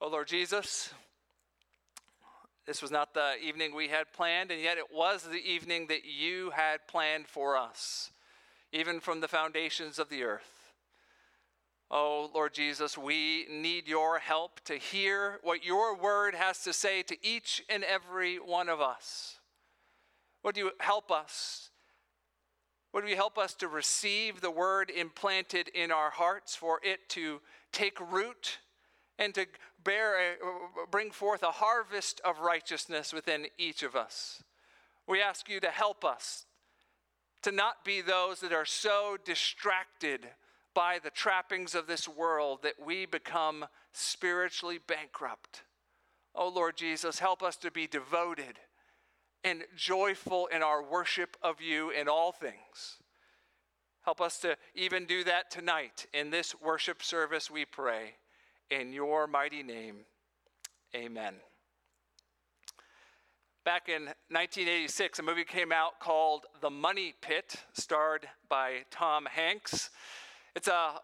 Oh, Lord Jesus, this was not the evening we had planned, and yet it was the evening that you had planned for us, even from the foundations of the earth. Oh, Lord Jesus, we need your help to hear what your word has to say to each and every one of us. Would you help us? Would you help us to receive the word implanted in our hearts for it to take root and to bear a, bring forth a harvest of righteousness within each of us. We ask you to help us to not be those that are so distracted by the trappings of this world that we become spiritually bankrupt. Oh Lord Jesus, help us to be devoted and joyful in our worship of you in all things. Help us to even do that tonight in this worship service, we pray. In your mighty name, amen. Back in 1986, a movie came out called The Money Pit, starred by Tom Hanks. It's a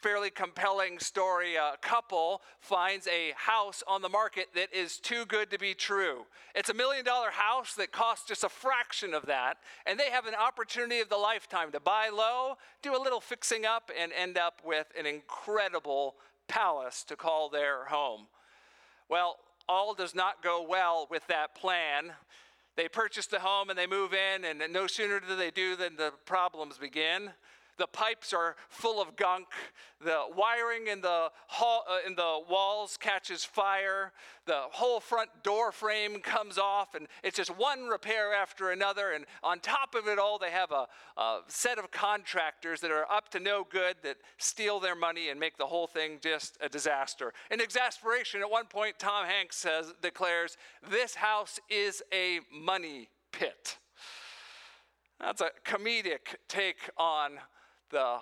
fairly compelling story. A couple finds a house on the market that is too good to be true. It's a million dollar house that costs just a fraction of that, and they have an opportunity of the lifetime to buy low, do a little fixing up, and end up with an incredible palace to call their home. Well, all does not go well with that plan. They purchase the home and they move in, and no sooner do they do than the problems begin. The pipes are full of gunk. The wiring in the, hall, uh, in the walls catches fire. The whole front door frame comes off, and it's just one repair after another. And on top of it all, they have a, a set of contractors that are up to no good that steal their money and make the whole thing just a disaster. In exasperation, at one point, Tom Hanks says, declares, This house is a money pit. That's a comedic take on the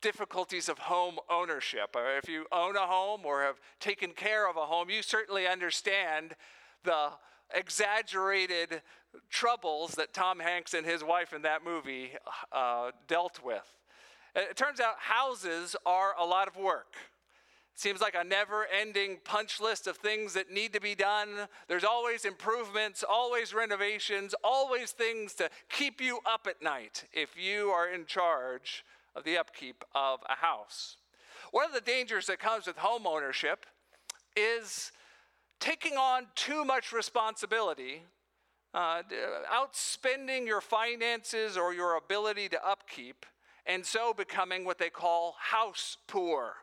difficulties of home ownership. If you own a home or have taken care of a home, you certainly understand the exaggerated troubles that Tom Hanks and his wife in that movie uh, dealt with. It turns out houses are a lot of work. It seems like a never ending punch list of things that need to be done. There's always improvements, always renovations, always things to keep you up at night if you are in charge of the upkeep of a house. One of the dangers that comes with home ownership is taking on too much responsibility, uh, outspending your finances or your ability to upkeep, and so becoming what they call house poor.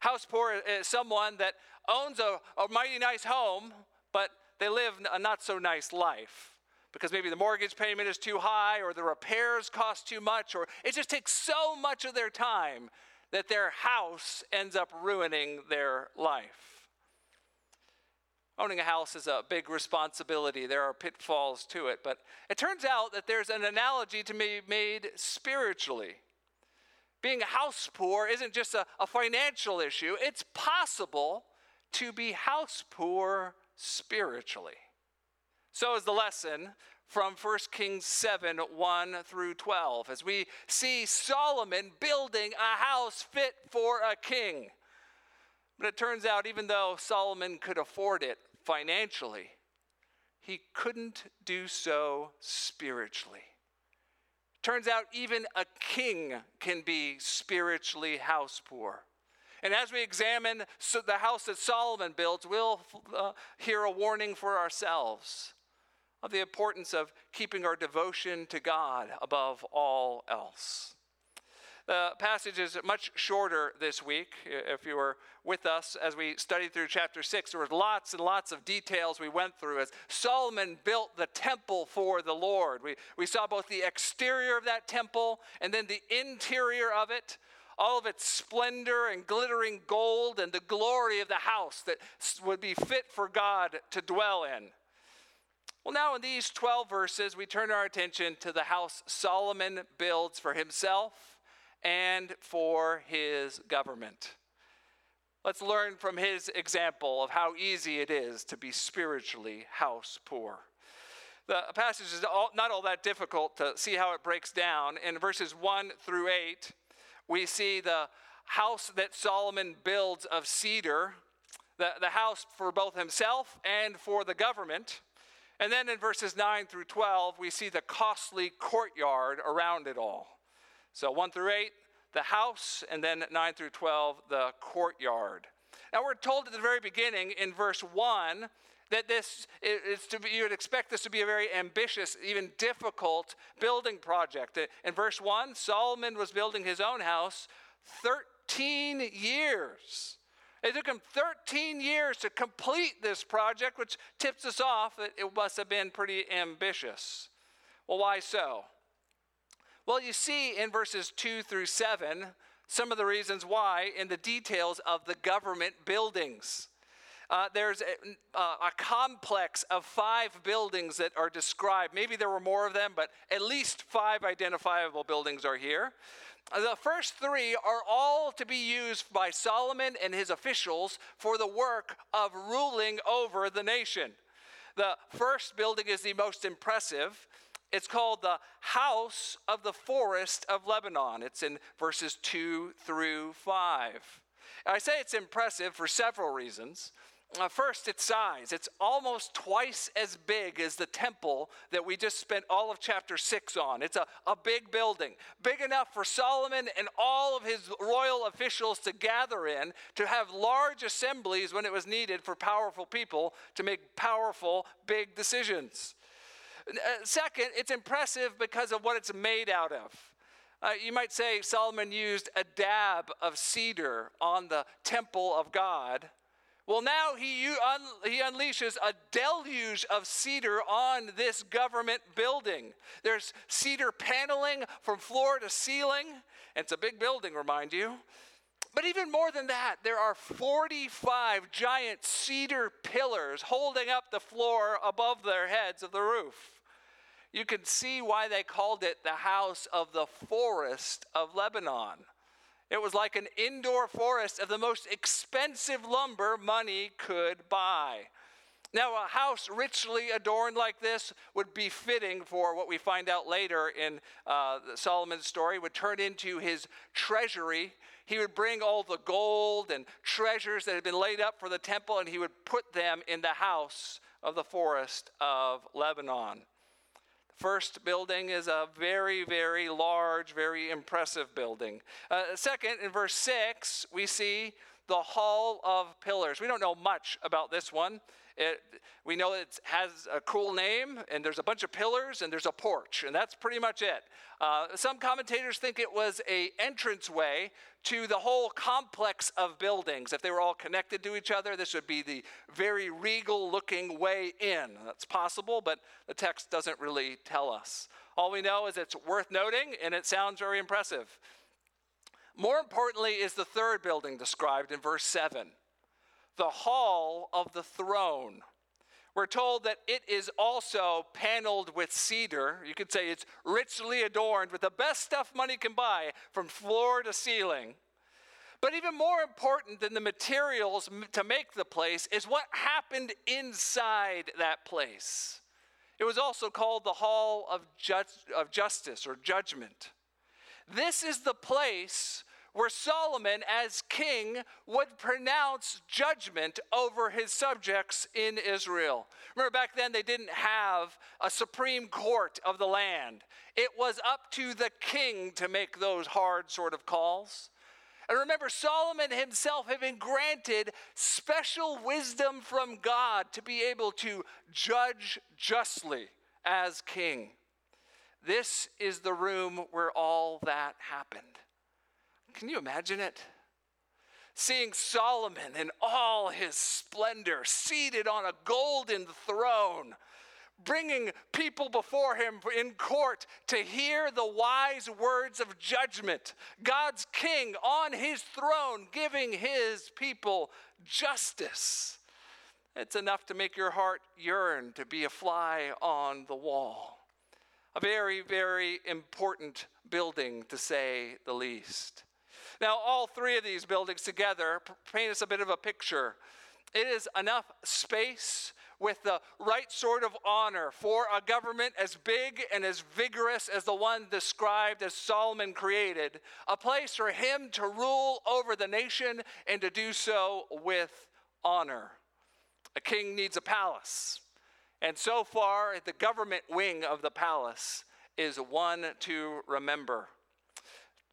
House poor is someone that owns a, a mighty nice home, but they live a not so nice life because maybe the mortgage payment is too high or the repairs cost too much or it just takes so much of their time that their house ends up ruining their life. Owning a house is a big responsibility. There are pitfalls to it, but it turns out that there's an analogy to be made spiritually. Being house poor isn't just a, a financial issue, it's possible to be house poor spiritually. So is the lesson from 1 Kings 7 1 through 12, as we see Solomon building a house fit for a king. But it turns out, even though Solomon could afford it financially, he couldn't do so spiritually. Turns out, even a king can be spiritually house poor. And as we examine the house that Solomon builds, we'll uh, hear a warning for ourselves of the importance of keeping our devotion to God above all else. The passage is much shorter this week. If you were with us as we studied through chapter 6, there was lots and lots of details we went through as Solomon built the temple for the Lord. We, we saw both the exterior of that temple and then the interior of it, all of its splendor and glittering gold and the glory of the house that would be fit for God to dwell in. Well, now in these 12 verses, we turn our attention to the house Solomon builds for himself and for his government. Let's learn from his example of how easy it is to be spiritually house poor. The passage is all, not all that difficult to see how it breaks down. In verses 1 through 8, we see the house that Solomon builds of cedar the, the house for both himself and for the government. And then in verses 9 through 12, we see the costly courtyard around it all. So 1 through 8, the house, and then 9 through 12, the courtyard. Now we're told at the very beginning in verse 1 that this is to be, you would expect this to be a very ambitious, even difficult building project. In verse 1, Solomon was building his own house 13 years. It took him 13 years to complete this project, which tips us off that it must have been pretty ambitious. Well, why so? Well, you see in verses 2 through 7 some of the reasons why in the details of the government buildings. Uh, there's a, uh, a, complex of five buildings that are described. Maybe there were more of them, but at least five identifiable buildings are here. Uh, the first three are all to be used by Solomon and his officials for the work of ruling over the nation. The first building is the most impressive. It's called the House of the Forest of Lebanon. It's in verses 2 through 5. I say it's impressive for several reasons. Uh, first, its size. It's almost twice as big as the temple that we just spent all of chapter 6 on. It's a, a big building, big enough for Solomon and all of his royal officials to gather in, to have large assemblies when it was needed for powerful people to make powerful, big decisions. Uh, second, it's impressive because of what it's made out of. Uh, you might say Solomon used a dab of cedar on the temple of God well, now he, un, he unleashes a deluge of cedar on this government building. There's cedar paneling from floor to ceiling. It's a big building, remind you. But even more than that, there are 45 giant cedar pillars holding up the floor above their heads of the roof. You can see why they called it the house of the forest of Lebanon. It was like an indoor forest of the most expensive lumber money could buy. Now, a house richly adorned like this would be fitting for what we find out later in uh, Solomon's story, would turn into his treasury. He would bring all the gold and treasures that had been laid up for the temple, and he would put them in the house of the forest of Lebanon. First building is a very, very large, very impressive building. Uh, second, in verse 6, we see the Hall of Pillars. We don't know much about this one. It, we know it has a cool name, and there's a bunch of pillars, and there's a porch, and that's pretty much it. Uh, some commentators think it was a entranceway to the whole complex of buildings. If they were all connected to each other, this would be the very regal-looking way in. That's possible, but the text doesn't really tell us. All we know is it's worth noting, and it sounds very impressive. More importantly, is the third building described in verse 7 the hall of the throne. We're told that it is also paneled with cedar. You could say it's richly adorned with the best stuff money can buy from floor to ceiling. But even more important than the materials to make the place is what happened inside that place. It was also called the Hall of, Ju- of Justice or Judgment. This is the place where Solomon, as king, would pronounce judgment over his subjects in Israel. Remember, back then they didn't have a supreme court of the land, it was up to the king to make those hard sort of calls. And remember, Solomon himself had been granted special wisdom from God to be able to judge justly as king. This is the room where all that happened. Can you imagine it? Seeing Solomon in all his splendor, seated on a golden throne, bringing people before him in court to hear the wise words of judgment. God's king on his throne, giving his people justice. It's enough to make your heart yearn to be a fly on the wall. A very, very important building, to say the least. Now, all three of these buildings together paint us a bit of a picture. It is enough space with the right sort of honor for a government as big and as vigorous as the one described as Solomon created, a place for him to rule over the nation and to do so with honor. A king needs a palace. And so far, the government wing of the palace is one to remember.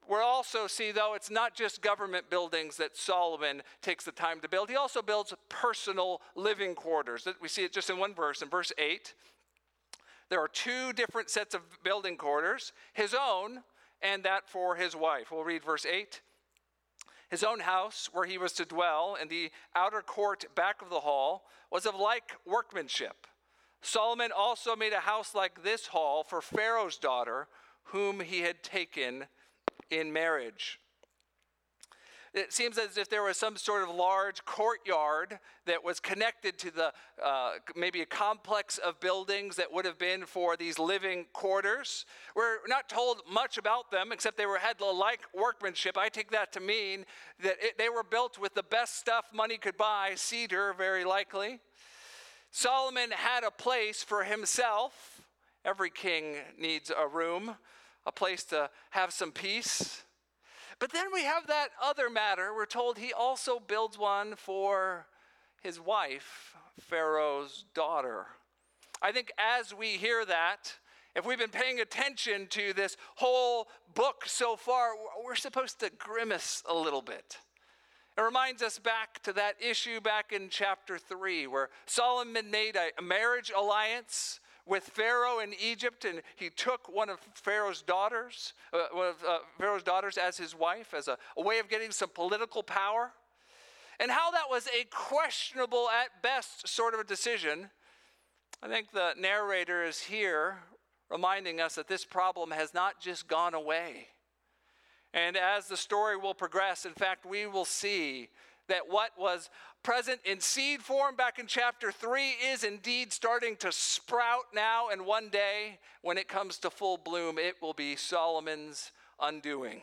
We'll also see, though, it's not just government buildings that Solomon takes the time to build. He also builds personal living quarters. We see it just in one verse. In verse 8, there are two different sets of building quarters his own and that for his wife. We'll read verse 8. His own house, where he was to dwell, in the outer court back of the hall, was of like workmanship. Solomon also made a house like this hall for Pharaoh's daughter, whom he had taken in marriage. It seems as if there was some sort of large courtyard that was connected to the uh, maybe a complex of buildings that would have been for these living quarters. We're not told much about them except they were had like workmanship. I take that to mean that it, they were built with the best stuff money could buy, cedar, very likely. Solomon had a place for himself. Every king needs a room, a place to have some peace. But then we have that other matter. We're told he also builds one for his wife, Pharaoh's daughter. I think as we hear that, if we've been paying attention to this whole book so far, we're supposed to grimace a little bit. It reminds us back to that issue back in chapter 3 where Solomon made a marriage alliance with Pharaoh in Egypt, and he took one of Pharaoh's daughters, uh, one of uh, Pharaoh's daughters as his wife, as a, a way of getting some political power. And how that was a questionable, at best, sort of a decision. I think the narrator is here reminding us that this problem has not just gone away. And as the story will progress, in fact, we will see that what was present in seed form back in chapter 3 is indeed starting to sprout now. And one day, when it comes to full bloom, it will be Solomon's undoing.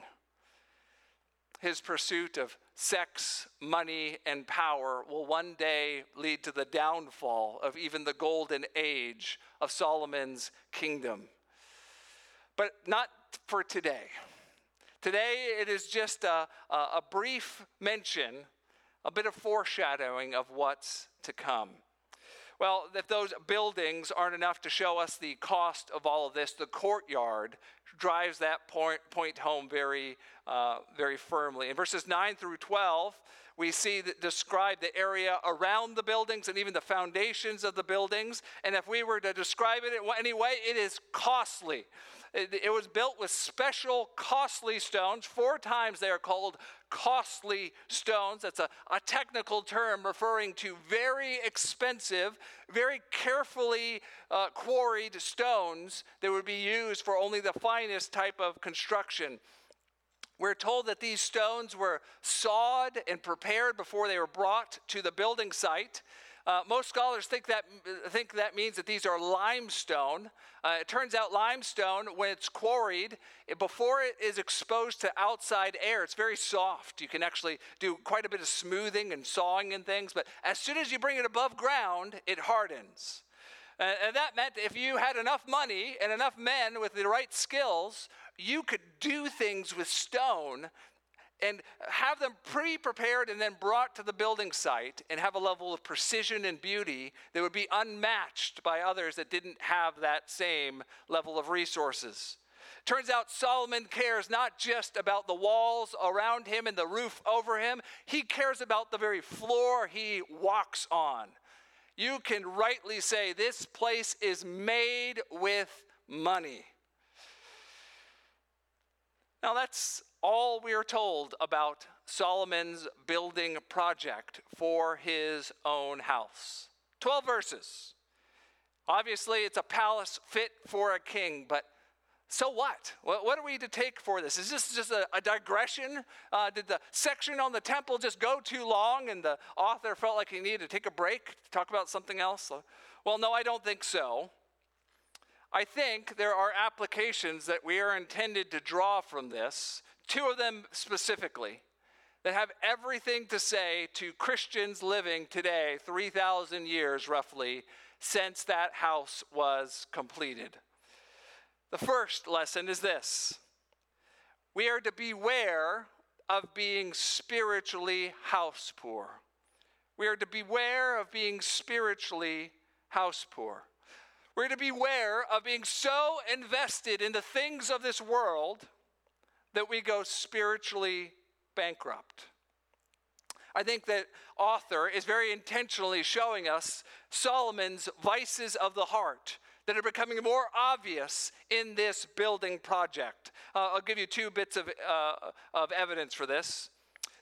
His pursuit of sex, money, and power will one day lead to the downfall of even the golden age of Solomon's kingdom. But not for today. Today, it is just a, a, brief mention, a bit of foreshadowing of what's to come. Well, if those buildings aren't enough to show us the cost of all of this, the courtyard drives that point, point home very, uh, very firmly. In verses 9 through 12, we see that describe the area around the buildings and even the foundations of the buildings. And if we were to describe it in any way, it is costly. It, was built with special costly stones. Four times they are called costly stones. That's a, a technical term referring to very expensive, very carefully uh, quarried stones that would be used for only the finest type of construction. We're told that these stones were sawed and prepared before they were brought to the building site. Uh, most scholars think that, think that means that these are limestone. Uh, it turns out limestone, when it's quarried, it, before it is exposed to outside air, it's very soft. You can actually do quite a bit of smoothing and sawing and things, but as soon as you bring it above ground, it hardens. Uh, and that meant if you had enough money and enough men with the right skills, you could do things with stone and have them pre prepared and then brought to the building site and have a level of precision and beauty that would be unmatched by others that didn't have that same level of resources. Turns out Solomon cares not just about the walls around him and the roof over him, he cares about the very floor he walks on. You can rightly say this place is made with money. Now, that's all we are told about Solomon's building project for his own house. 12 verses. Obviously, it's a palace fit for a king, but so what? What are we to take for this? Is this just a, a digression? Uh, did the section on the temple just go too long and the author felt like he needed to take a break to talk about something else? Well, no, I don't think so. I think there are applications that we are intended to draw from this two of them specifically that have everything to say to Christians living today, 3,000 years roughly, since that house was completed. The first lesson is this we are to beware of being spiritually house poor. we are to beware of being spiritually house poor. We're to beware of being so invested in the things of this world that we go spiritually bankrupt. I think that author is very intentionally showing us Solomon's vices of the heart that are becoming more obvious in this building project. Uh, I'll give you two bits of, uh, of evidence for this.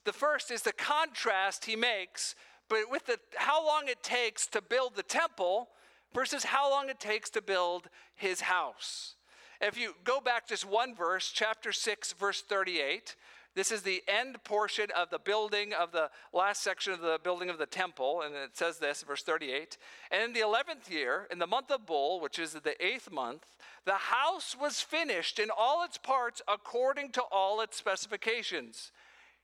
The first is the contrast he makes but with the, how long it takes to build the temple versus how long it takes to build his house. If you go back just one verse, chapter 6, verse 38, this is the end portion of the building of the last section of the building of the temple, and it says this, verse 38. And in the 11th year, in the month of Bul, which is the eighth month, the house was finished in all its parts according to all its specifications.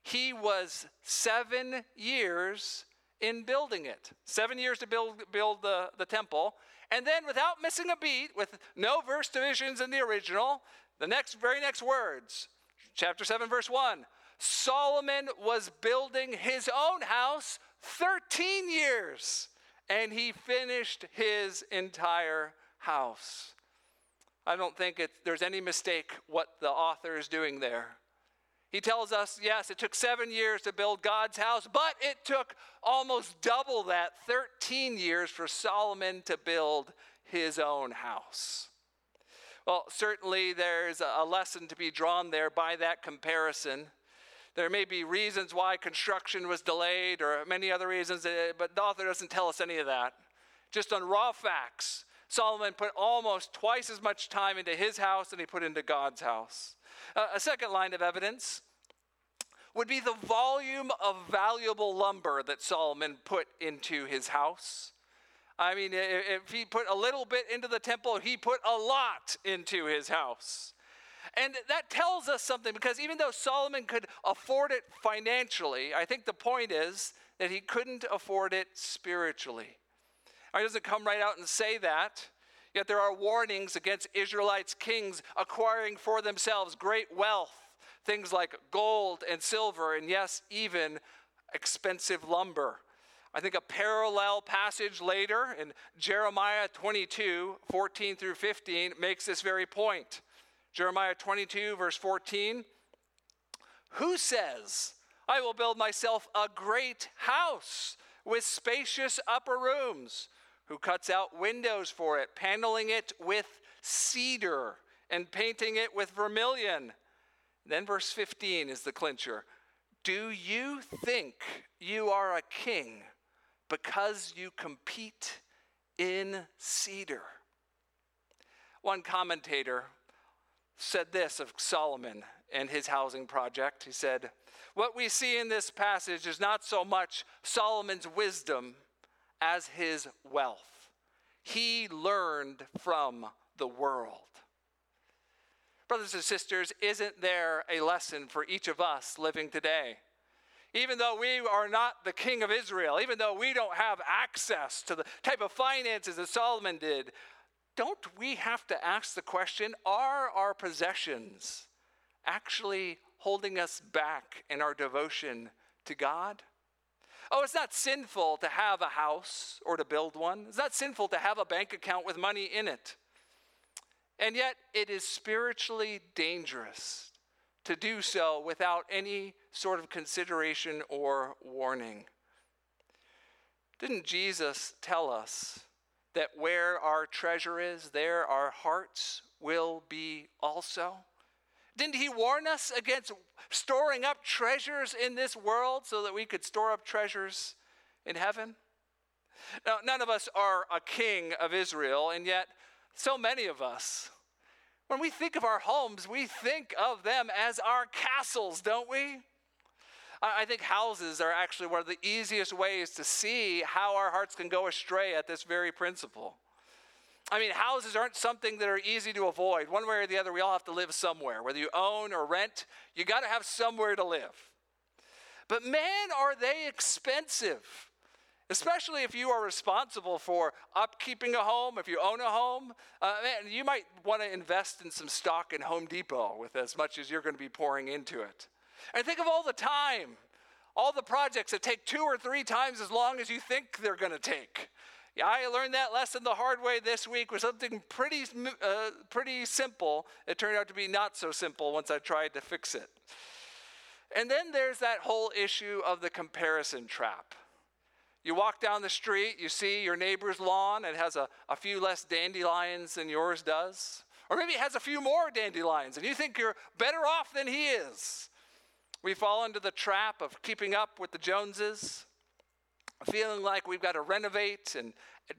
He was seven years in building it. Seven years to build, build the, the temple. And then, without missing a beat, with no verse divisions in the original, the next, very next words, chapter 7, verse 1 Solomon was building his own house 13 years, and he finished his entire house. I don't think it, there's any mistake what the author is doing there. He tells us, yes, it took seven years to build God's house, but it took almost double that 13 years for Solomon to build his own house. Well, certainly there's a lesson to be drawn there by that comparison. There may be reasons why construction was delayed or many other reasons, eh, but the author doesn't tell us any of that. Just on raw facts, Solomon put almost twice as much time into his house than he put into God's house. Uh, a second line of evidence would be the volume of valuable lumber that Solomon put into his house. I mean, if he put a little bit into the temple, he put a lot into his house. And that tells us something because even though Solomon could afford it financially, I think the point is that he couldn't afford it spiritually. He doesn't come right out and say that. Yet there are warnings against Israelites' kings acquiring for themselves great wealth, things like gold and silver, and yes, even expensive lumber. I think a parallel passage later in Jeremiah 22 14 through 15 makes this very point. Jeremiah 22, verse 14 Who says, I will build myself a great house with spacious upper rooms? Who cuts out windows for it, paneling it with cedar and painting it with vermilion. Then, verse 15 is the clincher. Do you think you are a king because you compete in cedar? One commentator said this of Solomon and his housing project. He said, What we see in this passage is not so much Solomon's wisdom as his wealth. He learned from the world. Brothers and sisters, isn't there a lesson for each of us living today? Even though we are not the king of Israel, even though we don't have access to the type of finances that Solomon did, don't we have to ask the question are our possessions actually holding us back in our devotion to God? Oh, it's not sinful to have a house or to build one. It's not sinful to have a bank account with money in it. And yet, it is spiritually dangerous to do so without any sort of consideration or warning. Didn't Jesus tell us that where our treasure is, there our hearts will be also? Didn't he warn us against storing up treasures in this world so that we could store up treasures in heaven? Now, none of us are a king of Israel, and yet so many of us, when we think of our homes, we think of them as our castles, don't we? I think houses are actually one of the easiest ways to see how our hearts can go astray at this very principle. I mean, houses aren't something that are easy to avoid. One way or the other, we all have to live somewhere. Whether you own or rent, you got to have somewhere to live. But man, are they expensive. Especially if you are responsible for upkeeping a home, if you own a home, uh, man, you might want to invest in some stock in Home Depot with as much as you're going to be pouring into it. And think of all the time, All the projects that take two or three times as long as you think they're going to take. I learned that lesson the hard way this week with something pretty, uh, pretty simple. It turned out to be not so simple once I tried to fix it. And then there's that whole issue of the comparison trap. You walk down the street, you see your neighbor's lawn, it has a, a few less dandelions than yours does. Or maybe it has a few more dandelions, and you think you're better off than he is. We fall into the trap of keeping up with the Joneses, feeling like we've got to renovate and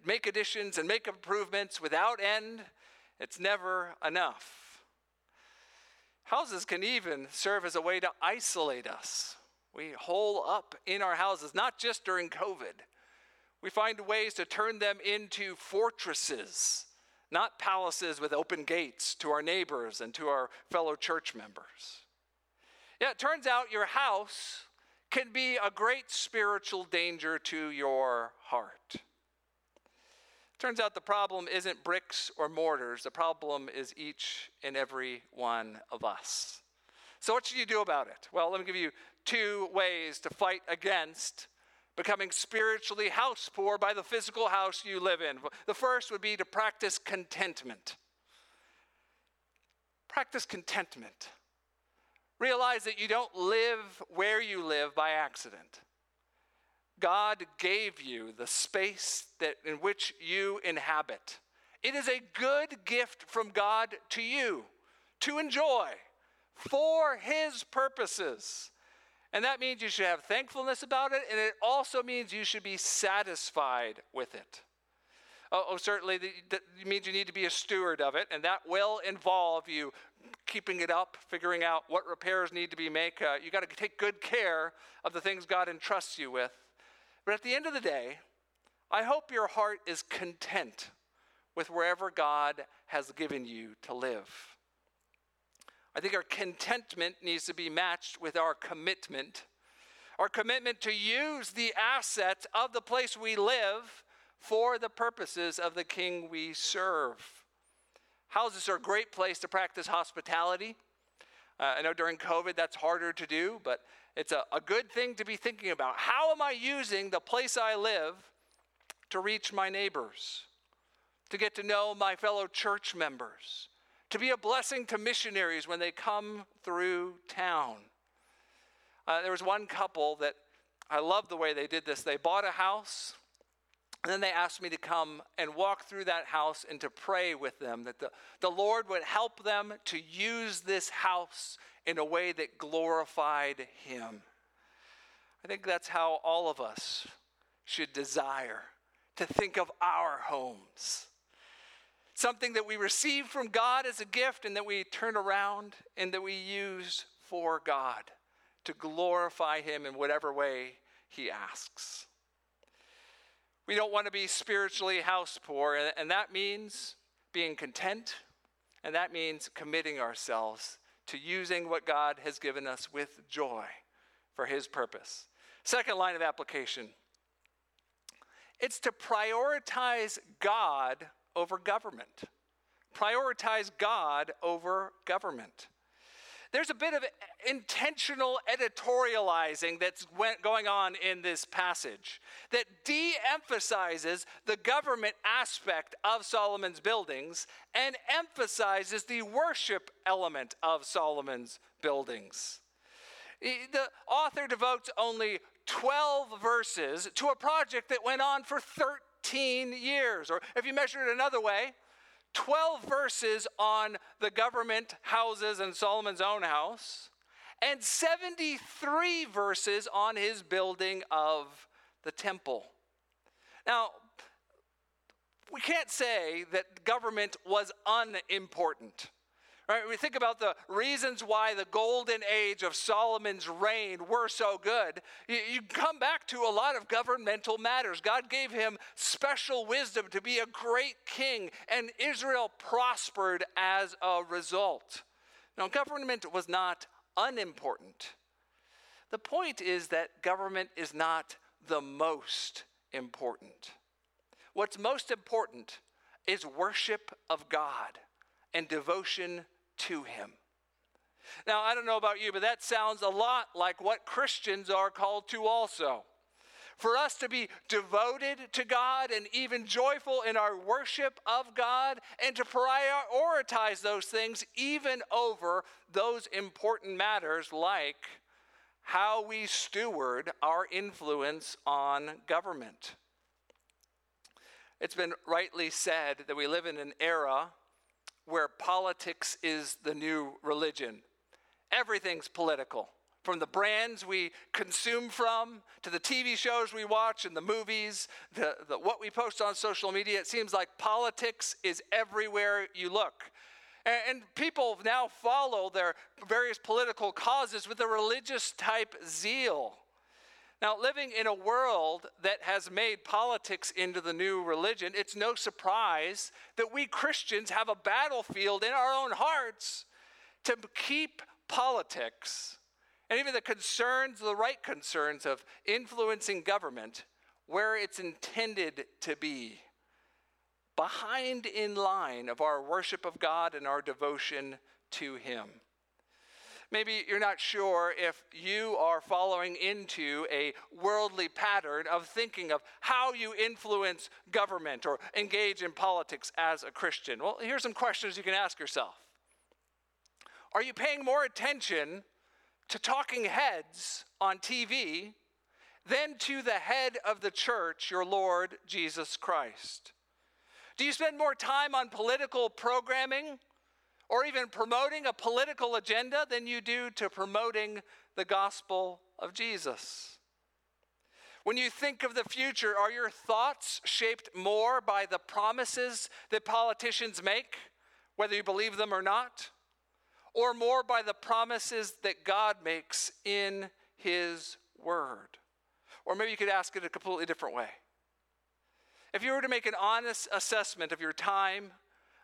make additions and make improvements without end. It's never enough. Houses can even serve as a way to isolate us. We hole up in our houses, not just during COVID. We find ways to turn them into fortresses, not palaces with open gates to our neighbors and to our fellow church members. Yeah, it turns out your house can be a great spiritual danger to your heart. Turns out the problem isn't bricks or mortars, the problem is each and every one of us. So, what should you do about it? Well, let me give you two ways to fight against becoming spiritually house poor by the physical house you live in. The first would be to practice contentment. Practice contentment. Realize that you don't live where you live by accident. God gave you the space that in which you inhabit. It is a good gift from God to you to enjoy for his purposes. And that means you should have thankfulness about it, and it also means you should be satisfied with it. Oh, oh certainly, that means you need to be a steward of it, and that will involve you keeping it up, figuring out what repairs need to be made. Uh, you got to take good care of the things God entrusts you with. But at the end of the day, I hope your heart is content with wherever God has given you to live. I think our contentment needs to be matched with our commitment. Our commitment to use the assets of the place we live for the purposes of the King we serve. Houses are a great place to practice hospitality. Uh, I know during COVID that's harder to do, but it's a, a good thing to be thinking about. How am I using the place I live to reach my neighbors, to get to know my fellow church members? to be a blessing to missionaries when they come through town. Uh, there was one couple that I love the way they did this. They bought a house, and then they asked me to come and walk through that house and to pray with them that the, the Lord would help them to use this house in a way that glorified Him. I think that's how all of us should desire to think of our homes something that we receive from God as a gift and that we turn around and that we use for God to glorify Him in whatever way He asks. We don't want to be spiritually house poor, and that means being content, and that means committing ourselves to using what God has given us with joy for His purpose. Second line of application it's to prioritize God over government, prioritize God over government. There's a bit of intentional editorializing that's going on in this passage that de emphasizes the government aspect of Solomon's buildings and emphasizes the worship element of Solomon's buildings. The author devotes only 12 verses to a project that went on for 13 13 years. Or if you measure it another way, 12 verses on the government houses and Solomon's own house, and 73 verses on his building of the temple. Now, we can't say that government was unimportant. Right? We think about the reasons why the golden age of Solomon's reign were so good. You, you, come back to a lot of governmental matters. God gave him special wisdom to be a great king, and Israel prospered as a result. Now, government was not unimportant. The point is that government is not the most important. What's most important is worship of God and devotion to him. Now, I don't know about you, but that sounds a lot like what Christians are called to also. For us to be devoted to God and even joyful in our worship of God and to prioritize those things even over those important matters like how we steward our influence on government. It's been rightly said that we live in an era where politics is the new religion. Everything's political. From the brands we consume from, to the TV shows we watch and the movies, the, the, what we post on social media, it seems like politics is everywhere you look. And, and people now follow their various political causes with a religious type zeal. Now, living in a world that has made politics into the new religion, it's no surprise that we Christians have a battlefield in our own hearts to keep politics and even the concerns, the right concerns of influencing government where it's intended to be, behind in line of our worship of God and our devotion to Him. Maybe you're not sure if you are following into a worldly pattern of thinking of how you influence government or engage in politics as a Christian. Well, here's some questions you can ask yourself Are you paying more attention to talking heads on TV than to the head of the church, your Lord Jesus Christ? Do you spend more time on political programming or even promoting a political agenda than you do to promoting the gospel of Jesus. When you think of the future, are your thoughts shaped more by the promises that politicians make, whether you believe them or not, or more by the promises that God makes in His Word? Or maybe you could ask it a completely different way. If you were to make an honest assessment of your time,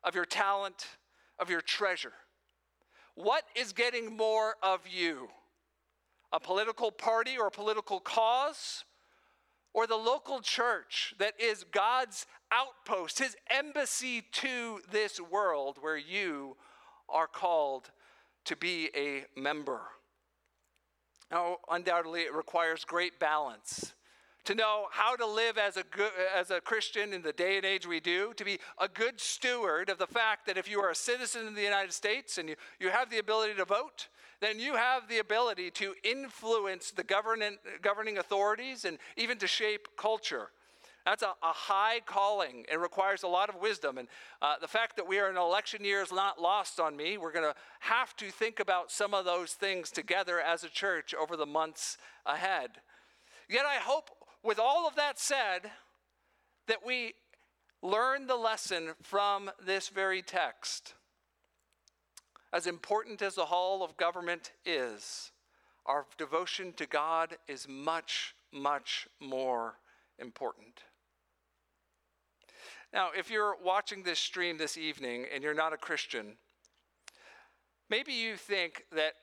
of your talent, of your treasure? What is getting more of you? A political party or a political cause? Or the local church that is God's outpost, his embassy to this world where you are called to be a member? Now, undoubtedly, it requires great balance to know how to live as a, good, as a Christian in the day and age we do, to be a good steward of the fact that if you are a citizen in the United States and you, you have the ability to vote, then you have the ability to influence the governing authorities and even to shape culture. That's a, a high calling and requires a lot of wisdom. And uh, the fact that we are in election year is not lost on me. We're going to have to think about some of those things together as a church over the months ahead. Yet I hope with all of that said, that we learn the lesson from this very text. As important as the hall of government is, our devotion to God is much, much more important. Now, if you're watching this stream this evening and you're not a Christian, maybe you think that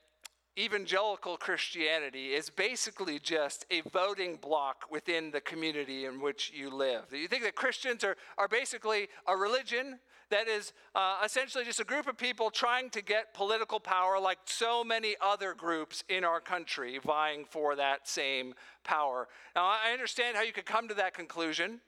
evangelical Christianity is basically just a voting block within the community in which you live. You think that Christians are, are basically a religion that is uh, essentially just a group of people trying to get political power, like so many other groups in our country vying for that same power. Now, I understand how you could come to that conclusion.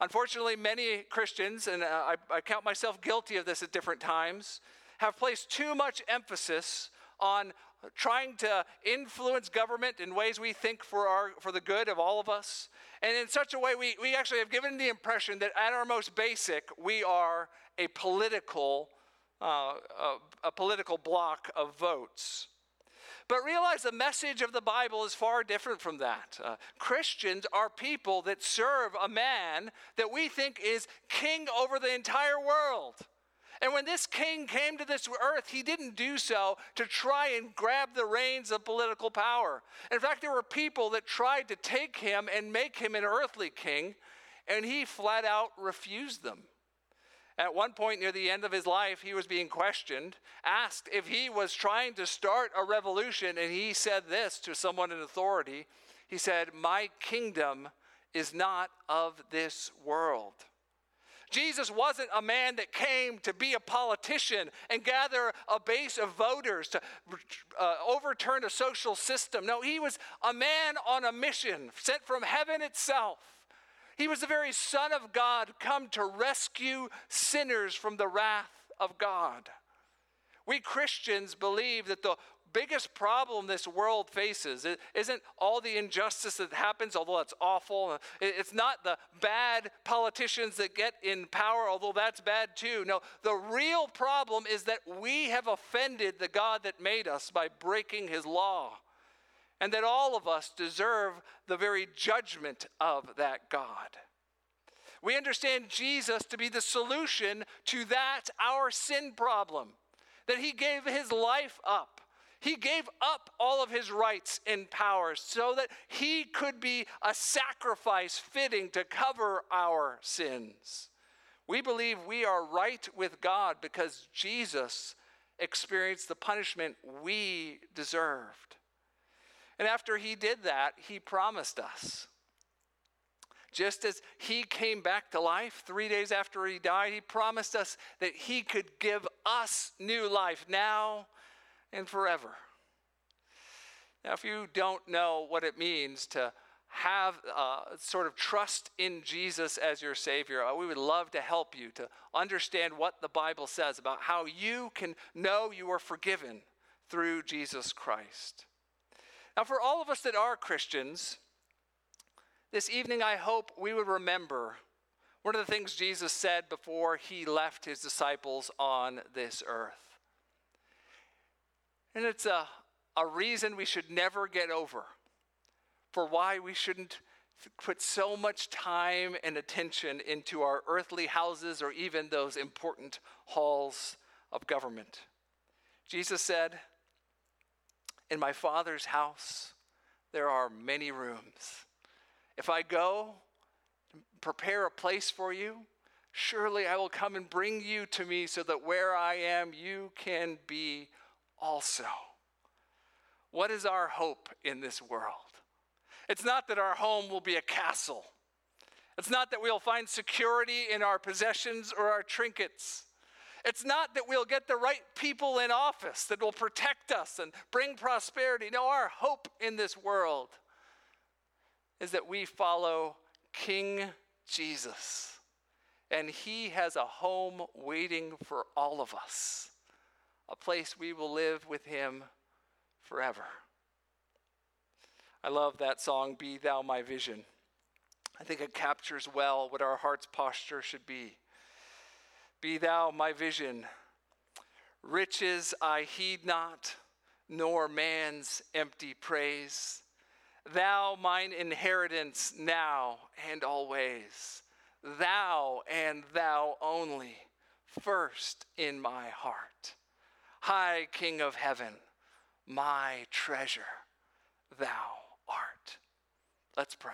Unfortunately, many Christians, and uh, I, I count myself guilty of this at different times, have placed too much emphasis on trying to influence government in ways we think for, our, for the good of all of us. And in such a way, we, we actually have given the impression that at our most basic, we are a political, uh, a, a political block of votes. But realize the message of the Bible is far different from that. Uh, Christians are people that serve a man that we think is king over the entire world. And when this king came to this earth, he didn't do so to try and grab the reins of political power. In fact, there were people that tried to take him and make him an earthly king, and he flat out refused them. At one point near the end of his life, he was being questioned, asked if he was trying to start a revolution, and he said this to someone in authority. He said, My kingdom is not of this world. Jesus wasn't a man that came to be a politician and gather a base of voters to uh, overturn a social system. No, he was a man on a mission sent from heaven itself. He was the very Son of God come to rescue sinners from the wrath of God. We Christians believe that the biggest problem this world faces is isn't all the injustice that happens, although that's awful. It's not the bad politicians that get in power, although that's bad too. No, the real problem is that we have offended the God that made us by breaking his law. And that all of us deserve the very judgment of that God. We understand Jesus to be the solution to that, our sin problem, that he gave his life up he gave up all of his rights and powers so that he could be a sacrifice fitting to cover our sins. We believe we are right with God because Jesus experienced the punishment we deserved. And after he did that, he promised us. Just as he came back to life three days after he died, he promised us that he could give us new life now and forever. Now, if you don't know what it means to have uh, sort of trust in Jesus as your Savior, uh, we would love to help you to understand what the Bible says about how you can know you are forgiven through Jesus Christ. Now, for all of us that are Christians, this evening I hope we would remember one of the things Jesus said before he left his disciples on this earth. And it's a, a reason we should never get over for why we shouldn't put so much time and attention into our earthly houses or even those important halls of government. Jesus said, In my Father's house, there are many rooms. If I go, prepare a place for you, surely I will come and bring you to me so that where I am, you can be also. What is our hope in this world? It's not that our home will be a castle. It's not that we'll find security in our possessions or our trinkets. It's not that we'll get the right people in office that will protect us and bring prosperity. No, our hope in this world is that we follow King Jesus. And he has a home waiting for all of us a place we will live with him forever. I love that song, Be Thou My Vision. I think it captures well what our heart's posture should be. Be thou my vision. Riches I heed not, nor man's empty praise. Thou mine inheritance now and always. Thou and thou only, first in my heart high King of heaven, my treasure, thou art. Let's pray.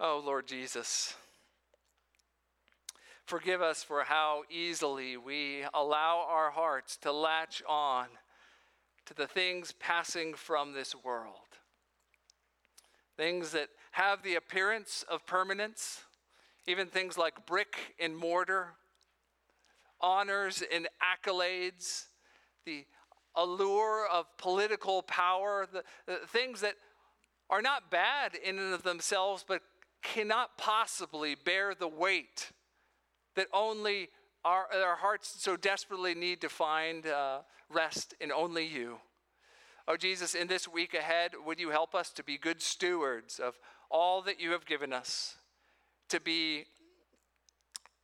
Oh, Lord Jesus, forgive us for how easily we allow our hearts to latch on to the things passing from this world. Things that have the appearance of permanence, even things like brick and mortar honors and accolades, the allure of political power, the, the things that are not bad in and of themselves, but cannot possibly bear the weight that only our, our hearts so desperately need to find uh, rest in only you. Oh, Jesus, in this week ahead, would you help us to be good stewards of all that you have given us, to be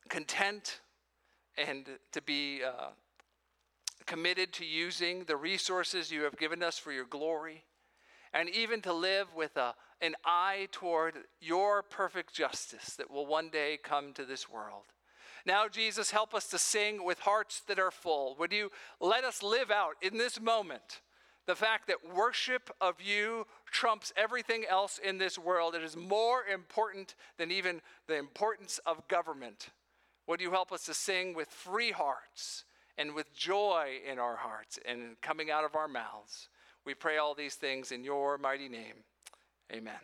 content and to be uh, committed to using the resources you have given us for your glory, and even to live with a, an eye toward your perfect justice that will one day come to this world. Now, Jesus, help us to sing with hearts that are full. Would you let us live out in this moment the fact that worship of you trumps everything else in this world? It is more important than even the importance of government. Would you help us to sing with free hearts and with joy in our hearts and coming out of our mouths? We pray all these things in your mighty name. Amen.